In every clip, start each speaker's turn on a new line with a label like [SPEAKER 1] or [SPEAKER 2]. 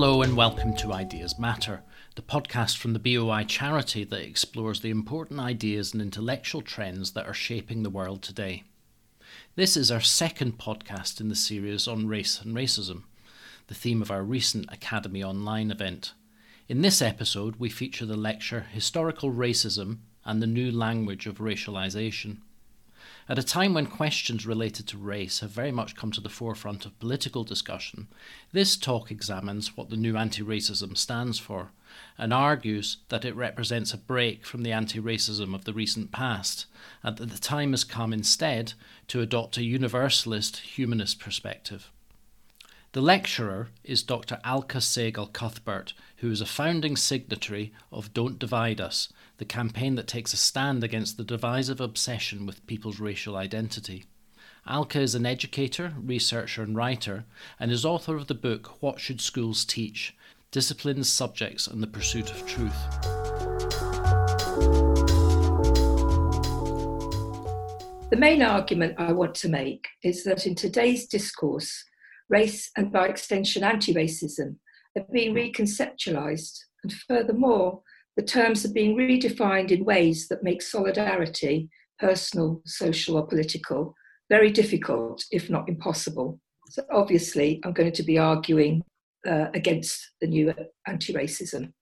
[SPEAKER 1] Hello and welcome to Ideas Matter, the podcast from the BOI charity that explores the important ideas and intellectual trends that are shaping the world today. This is our second podcast in the series on race and racism, the theme of our recent Academy Online event. In this episode, we feature the lecture Historical Racism and the New Language of Racialization. At a time when questions related to race have very much come to the forefront of political discussion, this talk examines what the new anti racism stands for and argues that it represents a break from the anti racism of the recent past and that the time has come instead to adopt a universalist humanist perspective. The lecturer is Dr. Alka Sehgal Cuthbert, who is a founding signatory of Don't Divide Us, the campaign that takes a stand against the divisive obsession with people's racial identity. Alka is an educator, researcher, and writer, and is author of the book What Should Schools Teach? Disciplines, Subjects, and the Pursuit of Truth.
[SPEAKER 2] The main argument I want to make is that in today's discourse, race and by extension anti racism are being reconceptualized, and furthermore, the terms are being redefined in ways that make solidarity, personal, social, or political, very difficult, if not impossible. So, obviously, I'm going to be arguing uh, against the new anti racism.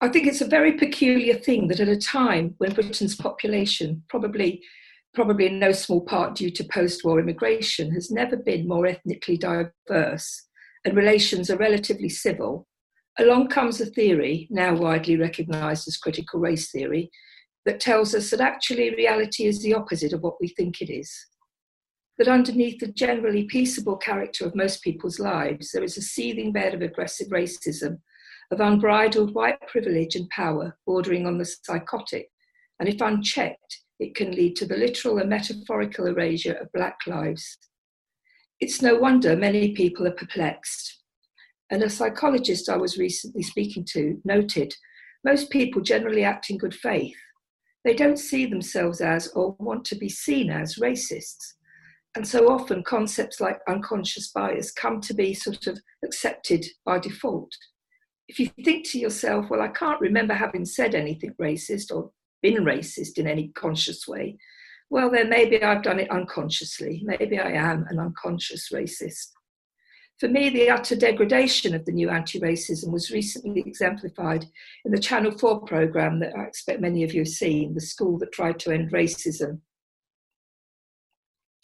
[SPEAKER 2] I think it's a very peculiar thing that at a time when Britain's population, probably probably in no small part due to post war immigration, has never been more ethnically diverse and relations are relatively civil, along comes a theory, now widely recognised as critical race theory, that tells us that actually reality is the opposite of what we think it is. That underneath the generally peaceable character of most people's lives, there is a seething bed of aggressive racism, of unbridled white privilege and power bordering on the psychotic, and if unchecked, it can lead to the literal and metaphorical erasure of Black lives. It's no wonder many people are perplexed. And a psychologist I was recently speaking to noted most people generally act in good faith. They don't see themselves as or want to be seen as racists. And so often concepts like unconscious bias come to be sort of accepted by default. If you think to yourself, well, I can't remember having said anything racist or been racist in any conscious way, well, then maybe I've done it unconsciously. Maybe I am an unconscious racist. For me, the utter degradation of the new anti racism was recently exemplified in the Channel 4 programme that I expect many of you have seen, The School That Tried to End Racism.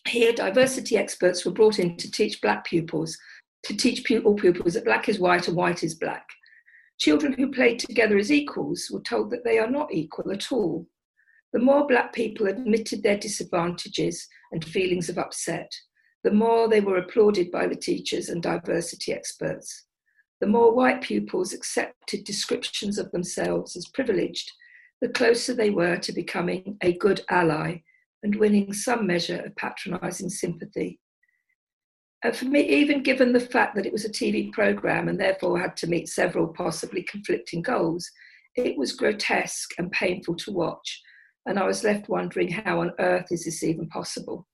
[SPEAKER 2] Here, diversity experts were brought in to teach black pupils, to teach all pupils that black is white and white is black. Children who played together as equals were told that they are not equal at all. The more black people admitted their disadvantages and feelings of upset, the more they were applauded by the teachers and diversity experts. The more white pupils accepted descriptions of themselves as privileged, the closer they were to becoming a good ally and winning some measure of patronising sympathy uh, for me, even given the fact that it was a TV program and therefore had to meet several possibly conflicting goals, it was grotesque and painful to watch. And I was left wondering how on earth is this even possible?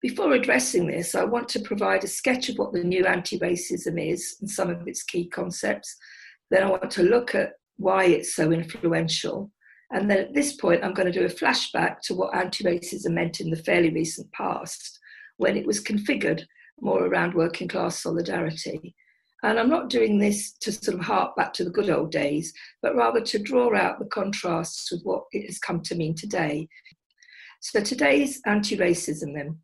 [SPEAKER 2] Before addressing this, I want to provide a sketch of what the new anti racism is and some of its key concepts. Then I want to look at why it's so influential. And then at this point, I'm going to do a flashback to what anti racism meant in the fairly recent past when it was configured more around working class solidarity. And I'm not doing this to sort of hark back to the good old days, but rather to draw out the contrasts with what it has come to mean today. So today's anti racism, then.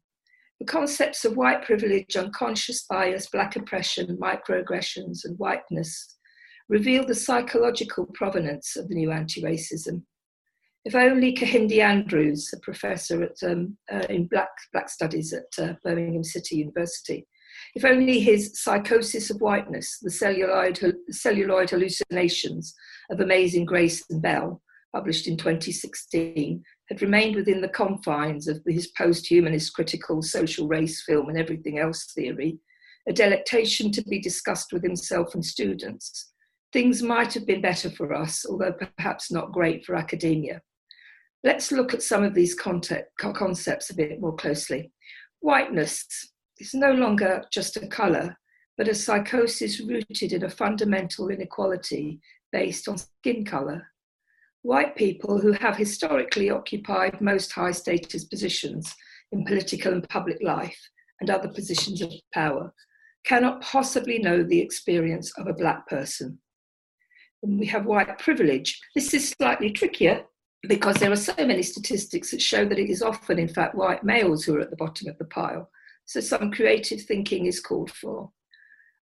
[SPEAKER 2] The concepts of white privilege, unconscious bias, black oppression, microaggressions, and whiteness reveal the psychological provenance of the new anti racism if only Kehinde Andrews, a professor at, um, uh, in black, black studies at uh, Birmingham City University, if only his Psychosis of Whiteness, the celluloid, celluloid hallucinations of Amazing Grace and Belle, published in 2016, had remained within the confines of his post humanist critical social race film and everything else theory, a delectation to be discussed with himself and students. Things might have been better for us, although perhaps not great for academia. Let's look at some of these concepts a bit more closely. Whiteness is no longer just a colour, but a psychosis rooted in a fundamental inequality based on skin colour. White people who have historically occupied most high status positions in political and public life and other positions of power cannot possibly know the experience of a black person. And we have white privilege. This is slightly trickier because there are so many statistics that show that it is often, in fact, white males who are at the bottom of the pile. So some creative thinking is called for.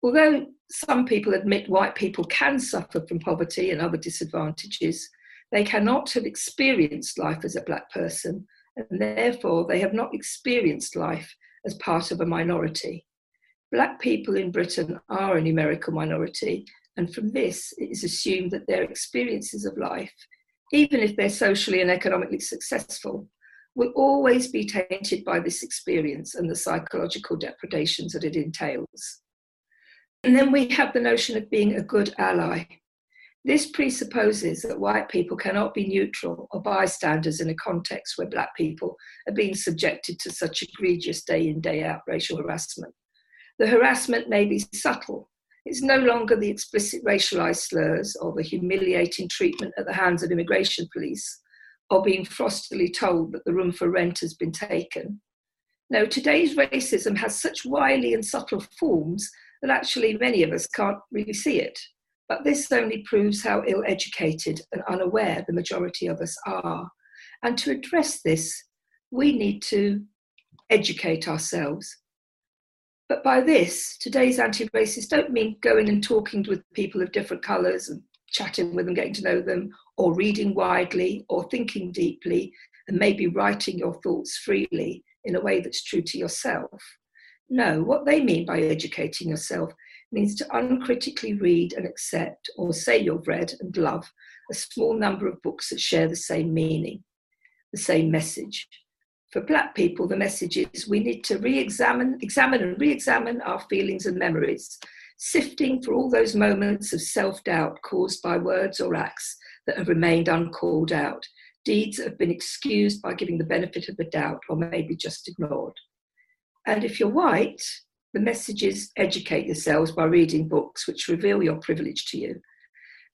[SPEAKER 2] Although some people admit white people can suffer from poverty and other disadvantages, they cannot have experienced life as a black person, and therefore they have not experienced life as part of a minority. Black people in Britain are a numerical minority, and from this it is assumed that their experiences of life, even if they're socially and economically successful, will always be tainted by this experience and the psychological depredations that it entails. And then we have the notion of being a good ally. This presupposes that white people cannot be neutral or bystanders in a context where black people are being subjected to such egregious day in, day out racial harassment. The harassment may be subtle. It's no longer the explicit racialized slurs or the humiliating treatment at the hands of immigration police or being frostily told that the room for rent has been taken. No, today's racism has such wily and subtle forms that actually many of us can't really see it. But this only proves how ill educated and unaware the majority of us are. And to address this, we need to educate ourselves. But by this, today's anti racists don't mean going and talking with people of different colours and chatting with them, getting to know them, or reading widely, or thinking deeply, and maybe writing your thoughts freely in a way that's true to yourself. No, what they mean by educating yourself means to uncritically read and accept, or say you've read and love, a small number of books that share the same meaning, the same message. For Black people, the message is we need to re examine, and re examine our feelings and memories, sifting for all those moments of self doubt caused by words or acts that have remained uncalled out, deeds that have been excused by giving the benefit of the doubt or maybe just ignored. And if you're white, the message is educate yourselves by reading books which reveal your privilege to you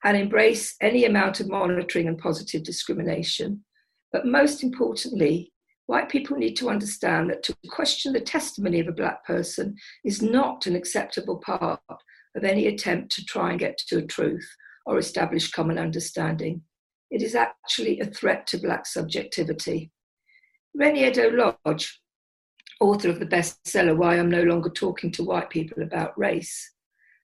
[SPEAKER 2] and embrace any amount of monitoring and positive discrimination. But most importantly, white people need to understand that to question the testimony of a black person is not an acceptable part of any attempt to try and get to a truth or establish common understanding. It is actually a threat to black subjectivity. Reni Eddo-Lodge, author of the bestseller Why I'm No Longer Talking to White People About Race,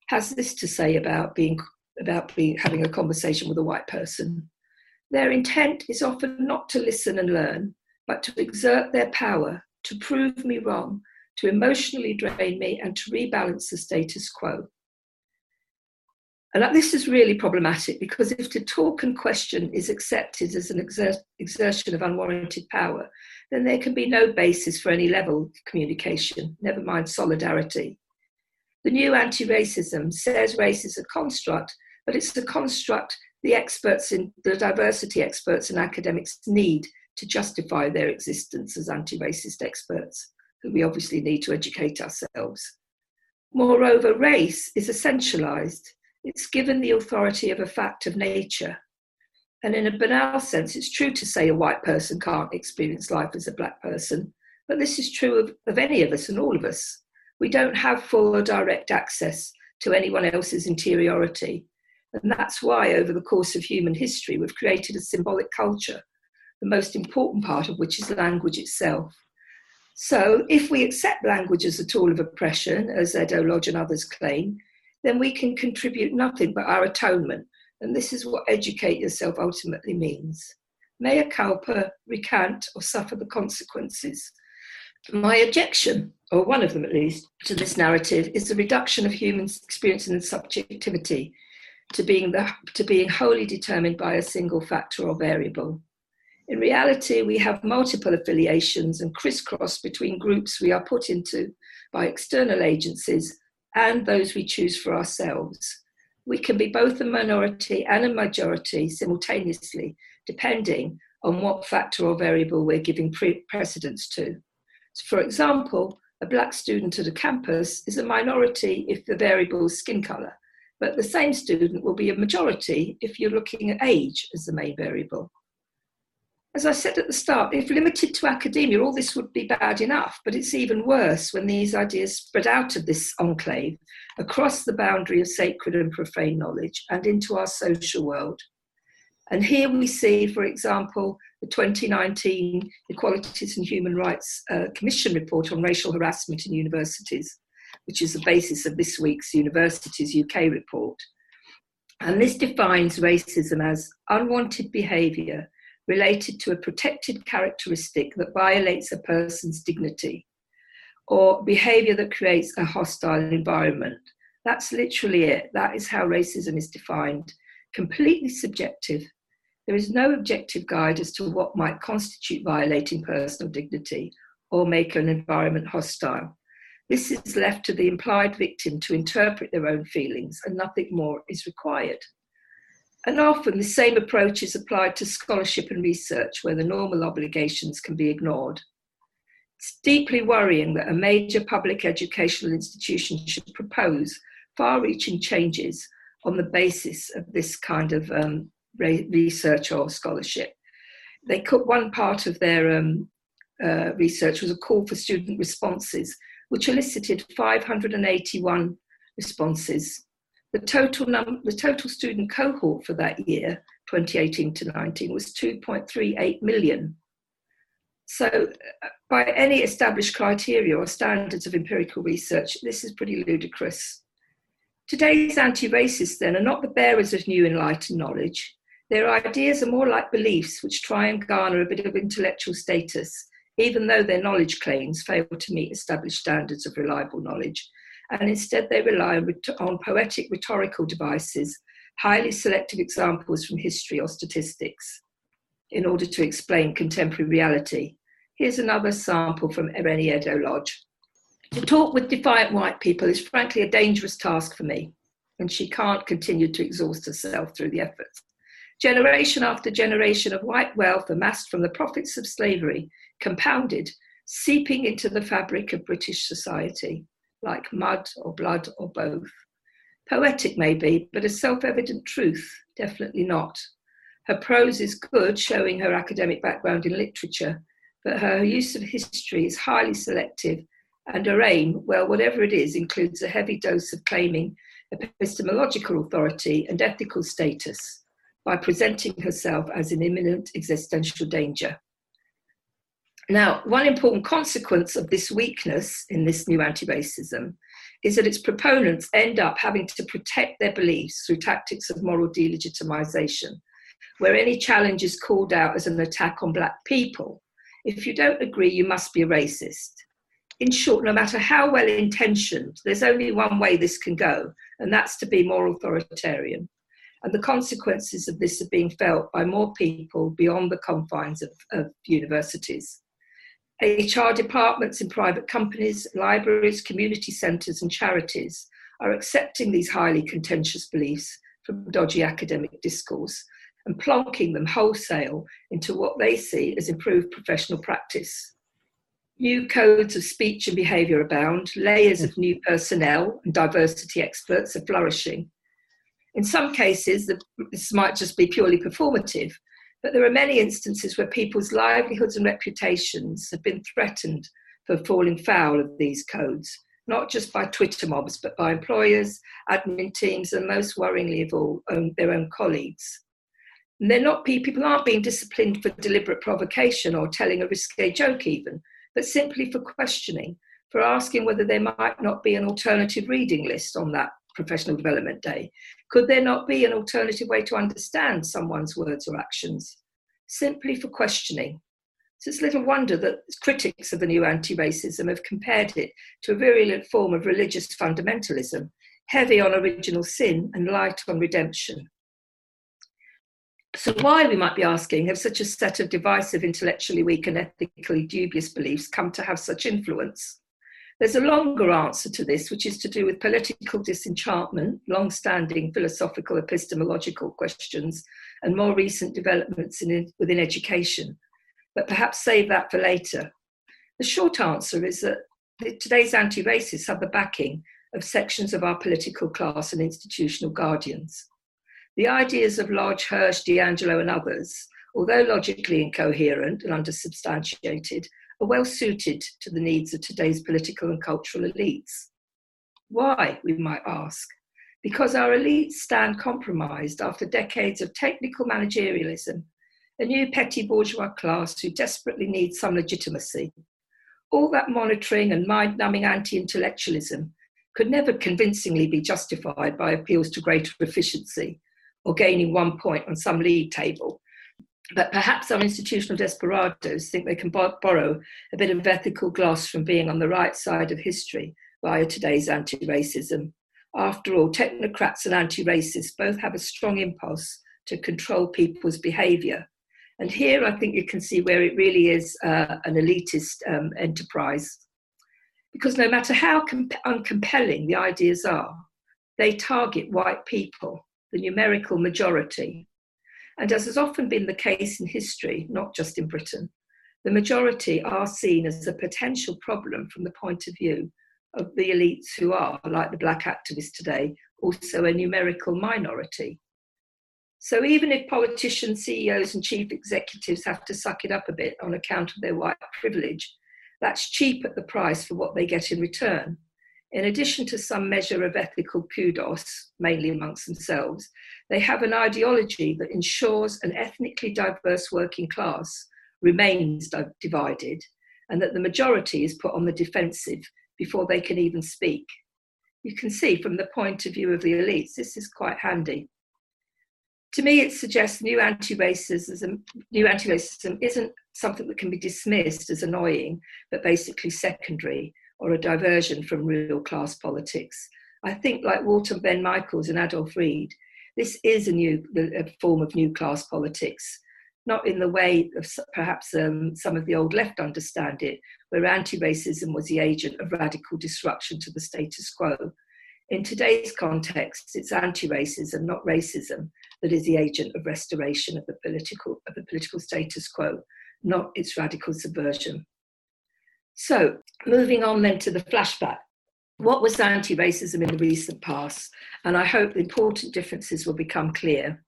[SPEAKER 2] has this to say about being about being, having a conversation with a white person. Their intent is often not to listen and learn, but to exert their power, to prove me wrong, to emotionally drain me, and to rebalance the status quo. And this is really problematic because if to talk and question is accepted as an exer- exertion of unwarranted power, then there can be no basis for any level of communication, never mind solidarity. The new anti racism says race is a construct, but it's the construct the experts in the diversity experts and academics need to justify their existence as anti racist experts, who we obviously need to educate ourselves. Moreover, race is essentialized it's given the authority of a fact of nature. And in a banal sense, it's true to say a white person can't experience life as a black person, but this is true of, of any of us and all of us. We don't have full or direct access to anyone else's interiority. And that's why, over the course of human history, we've created a symbolic culture, the most important part of which is language itself. So, if we accept language as a tool of oppression, as Eddo-Lodge and others claim, then we can contribute nothing but our atonement. And this is what educate yourself ultimately means. Mea culpa, recant, or suffer the consequences. My objection, or one of them at least, to this narrative is the reduction of human experience and subjectivity to being, the, to being wholly determined by a single factor or variable. In reality, we have multiple affiliations and crisscross between groups we are put into by external agencies and those we choose for ourselves. We can be both a minority and a majority simultaneously, depending on what factor or variable we're giving pre- precedence to. So for example, a black student at a campus is a minority if the variable is skin colour, but the same student will be a majority if you're looking at age as the main variable. As I said at the start, if limited to academia, all this would be bad enough, but it's even worse when these ideas spread out of this enclave across the boundary of sacred and profane knowledge and into our social world. And here we see, for example, the 2019 Equalities and Human Rights uh, Commission report on racial harassment in universities, which is the basis of this week's Universities UK report. And this defines racism as unwanted behaviour related to a protected characteristic that violates a person's dignity or behavior that creates a hostile environment. That's literally it. That is how racism is defined. Completely subjective. There is no objective guide as to what might constitute violating personal dignity or make an environment hostile. This is left to the implied victim to interpret their own feelings, and nothing more is required. And often the same approach is applied to scholarship and research, where the normal obligations can be ignored. It's deeply worrying that a major public educational institution should propose far reaching changes on the basis of this kind of um, research or scholarship. They cut one part of their um, uh, research was a call for student responses, which elicited 581 responses the total, num- the total student cohort for that year, 2018 to 19, was 2.38 million. So, uh, by any established criteria or standards of empirical research, this is pretty ludicrous. Today's anti racists, then, are not the bearers of new enlightened knowledge. Their ideas are more like beliefs which try and garner a bit of intellectual status, even though their knowledge claims fail to meet established standards of reliable knowledge and instead they rely on, poetic rhetorical devices, highly selective examples from history or statistics, in order to explain contemporary reality. Here's another sample from Reni Eddo-Lodge. To talk with defiant white people is frankly a dangerous task for me, and she can't continue to exhaust herself through the efforts. Generation after generation of white wealth amassed from the profits of slavery, compounded, seeping into the fabric of British society like mud or blood or both. Poetic, maybe, but a self evident truth, definitely not. Her prose is good, showing her academic background in literature, but her use of history is highly selective, and her aim, well, whatever it is, includes a heavy dose of claiming epistemological authority and ethical status by presenting herself as an imminent existential danger. Now, one important consequence of this weakness in this new anti racism is that its proponents end up having to protect their beliefs through tactics of moral delegitimization, where any challenge is called out as an attack on black people. If you don't agree, you must be a racist. In short, no matter how well intentioned, there's only one way this can go, and that's to be more authoritarian. And the consequences of this are being felt by more people beyond the confines of, of universities. HR departments in private companies, libraries, community centres, and charities are accepting these highly contentious beliefs from dodgy academic discourse and plonking them wholesale into what they see as improved professional practice. New codes of speech and behaviour abound, layers of new personnel and diversity experts are flourishing. In some cases, this might just be purely performative, but there are many instances where people's livelihoods and reputations have been threatened for falling foul of these codes, not just by Twitter mobs, but by employers, admin teams, and most worryingly of all, own, their own colleagues. And they're not people aren't being disciplined for deliberate provocation or telling a risque joke even, but simply for questioning, for asking whether there might not be an alternative reading list on that professional development day? Could there not be an alternative way to understand someone's words or actions? Simply for questioning. So it's little wonder that critics of the new anti racism have compared it to a virulent form of religious fundamentalism, heavy on original sin and light on redemption. So, why, we might be asking, have such a set of divisive, intellectually weak, and ethically dubious beliefs come to have such influence? There's a longer answer to this, which is to do with political disenchantment, long standing philosophical epistemological questions, and more recent developments in, within education. But perhaps save that for later. The short answer is that today's anti racists have the backing of sections of our political class and institutional guardians. The ideas of Lodge, Hirsch, DiAngelo, and others, although logically incoherent and undersubstantiated, are well suited to the needs of today's political and cultural elites. Why, we might ask? Because our elites stand compromised after decades of technical managerialism, a new petty bourgeois class who desperately needs some legitimacy. All that monitoring and mind numbing anti intellectualism could never convincingly be justified by appeals to greater efficiency or gaining one point on some league table. But perhaps our institutional desperados think they can borrow a bit of ethical gloss from being on the right side of history via today's anti racism. After all, technocrats and anti racists both have a strong impulse to control people's behaviour. And here I think you can see where it really is uh, an elitist um, enterprise because no matter how comp- uncompelling the ideas are, they target white people, the numerical majority. And as has often been the case in history, not just in Britain, the majority are seen as a potential problem from the point of view of the elites who are, like the black activists today, also a numerical minority. So even if politicians, CEOs, and chief executives have to suck it up a bit on account of their white privilege, that's cheap at the price for what they get in return. In addition to some measure of ethical kudos, mainly amongst themselves, they have an ideology that ensures an ethnically diverse working class remains divided and that the majority is put on the defensive before they can even speak. You can see from the point of view of the elites, this is quite handy. To me, it suggests new anti-racism, new anti-racism isn't something that can be dismissed as annoying, but basically secondary or a diversion from real class politics. I think, like Walter Benn Michaels and Adolph Reed, this is a new a form of new class politics, not in the way of perhaps um, some of the old left understand it, where anti racism was the agent of radical disruption to the status quo. In today's context, it's anti racism, not racism, that is the agent of restoration of the political, of the political status quo not its radical subversion. So, moving on then to the flashback. What was anti racism in the recent past? And I hope the important differences will become clear.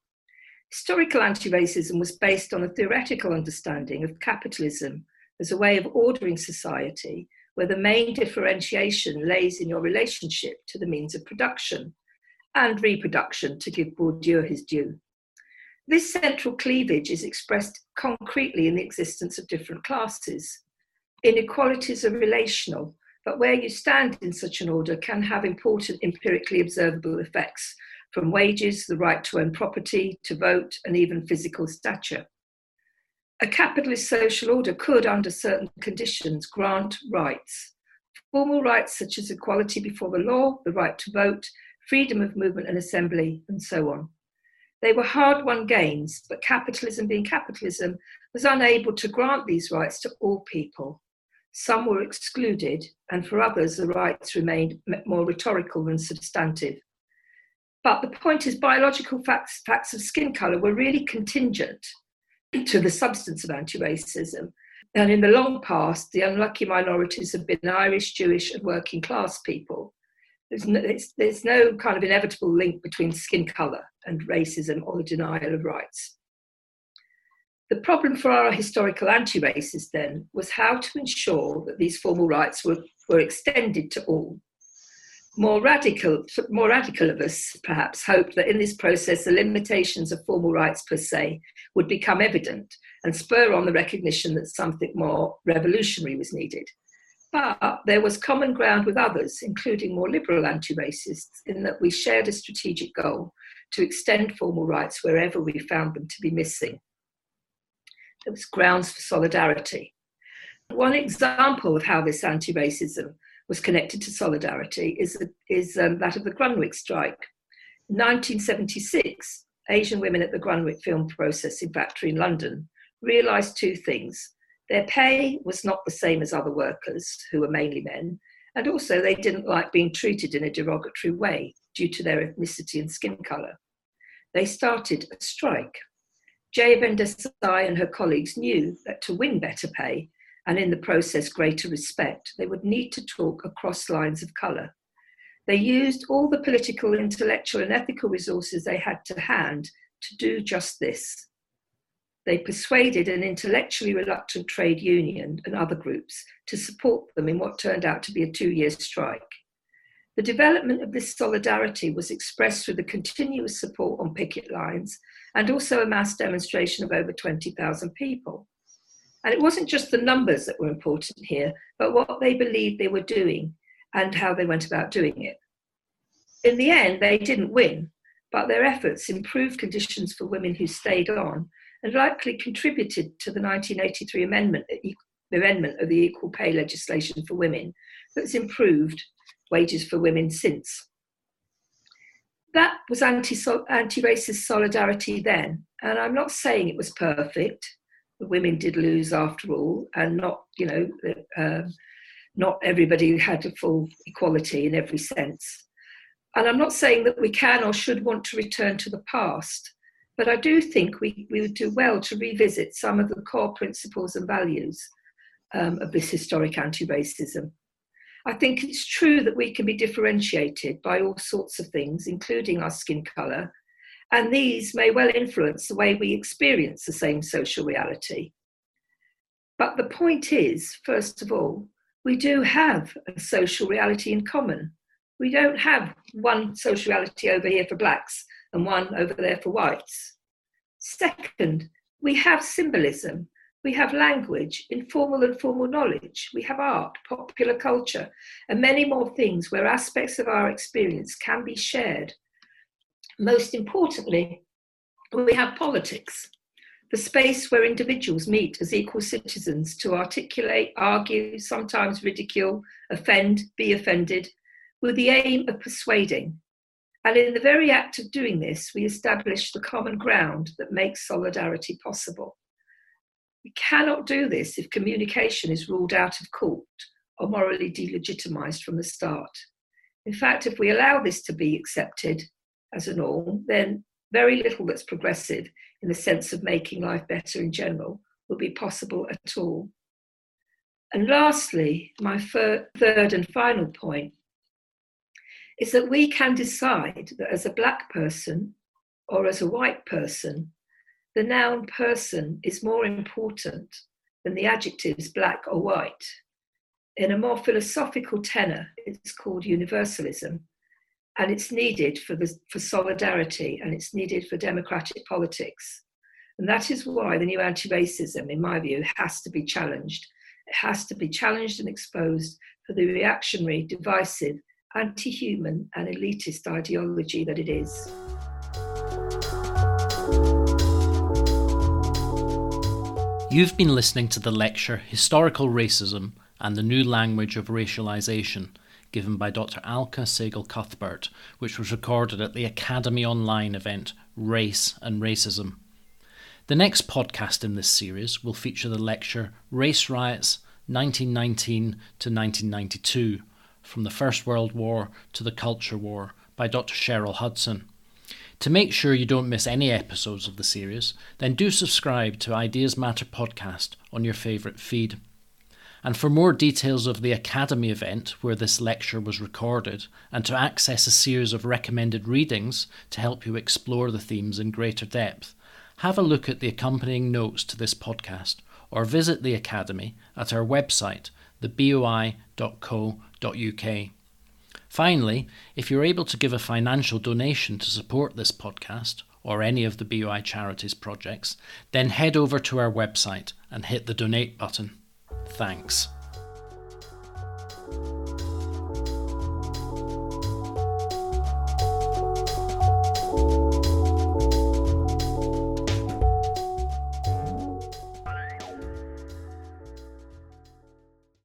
[SPEAKER 2] Historical anti racism was based on a theoretical understanding of capitalism as a way of ordering society where the main differentiation lays in your relationship to the means of production and reproduction, to give Bourdieu his due. This central cleavage is expressed concretely in the existence of different classes. Inequalities are relational, but where you stand in such an order can have important empirically observable effects, from wages, the right to own property, to vote, and even physical stature. A capitalist social order could, under certain conditions, grant rights. Formal rights such as equality before the law, the right to vote, freedom of movement and assembly, and so on. They were hard won gains, but capitalism, being capitalism, was unable to grant these rights to all people. Some were excluded, and for others, the rights remained more rhetorical than substantive. But the point is, biological facts, facts of skin colour were really contingent to the substance of anti racism. And in the long past, the unlucky minorities have been Irish, Jewish, and working class people. There's no, there's no kind of inevitable link between skin colour and racism or the denial of rights. The problem for our historical anti racists then was how to ensure that these formal rights were, were extended to all. More radical, more radical of us perhaps hoped that in this process the limitations of formal rights per se would become evident and spur on the recognition that something more revolutionary was needed. But there was common ground with others, including more liberal anti racists, in that we shared a strategic goal to extend formal rights wherever we found them to be missing. There was grounds for solidarity. One example of how this anti racism was connected to solidarity is, is um, that of the Grunwick strike. In 1976, Asian women at the Grunwick film processing factory in London realised two things. Their pay was not the same as other workers, who were mainly men, and also they didn't like being treated in a derogatory way due to their ethnicity and skin colour. They started a strike. Jaya Desai and her colleagues knew that to win better pay and in the process greater respect, they would need to talk across lines of colour. They used all the political, intellectual, and ethical resources they had to hand to do just this. They persuaded an intellectually reluctant trade union and other groups to support them in what turned out to be a two year strike. The development of this solidarity was expressed through the continuous support on picket lines and also a mass demonstration of over 20,000 people. And it wasn't just the numbers that were important here, but what they believed they were doing and how they went about doing it. In the end, they didn't win, but their efforts improved conditions for women who stayed on and likely contributed to the 1983 amendment, amendment of the equal pay legislation for women that's improved wages for women since. That was anti racist solidarity then, and I'm not saying it was perfect. The women did lose after all, and not, you know, uh, not everybody had a full equality in every sense. And I'm not saying that we can or should want to return to the past, but I do think we, we would do well to revisit some of the core principles and values um, of this historic anti racism. I think it's true that we can be differentiated by all sorts of things, including our skin colour, and these may well influence the way we experience the same social reality. But the point is, first of all, we do have a social reality in common. We don't have one social reality over here for blacks and one over there for whites. Second, we have symbolism we have language, informal and formal knowledge. We have art, popular culture, and many more things where aspects of our experience can be shared. Most importantly, we have politics, the space where individuals meet as equal citizens to articulate, argue, sometimes ridicule, offend, be offended, with the aim of persuading. And in the very act of doing this, we establish the common ground that makes solidarity possible. Cannot do this if communication is ruled out of court or morally delegitimized from the start. In fact, if we allow this to be accepted as a norm, then very little that's progressive in the sense of making life better in general will be possible at all. And lastly, my third and final point is that we can decide that as a black person or as a white person, the noun person is more important than the adjectives black or white. In a more philosophical tenor, it's called universalism, and it's needed for, the, for solidarity and it's needed for democratic politics. And that is why the new anti racism, in my view, has to be challenged. It has to be challenged and exposed for the reactionary, divisive, anti human, and elitist ideology that it is.
[SPEAKER 1] You've been listening to the lecture Historical Racism and the New Language of Racialization, given by Dr. Alka Sehgal Cuthbert, which was recorded at the Academy Online event Race and Racism. The next podcast in this series will feature the lecture Race Riots 1919 to 1992 From the First World War to the Culture War by Dr. Cheryl Hudson. To make sure you don't miss any episodes of the series, then do subscribe to Ideas Matter podcast on your favourite feed. And for more details of the Academy event where this lecture was recorded, and to access a series of recommended readings to help you explore the themes in greater depth, have a look at the accompanying notes to this podcast or visit the Academy at our website, theboi.co.uk. Finally, if you're able to give a financial donation to support this podcast or any of the BOI Charities projects, then head over to our website and hit the donate button. Thanks.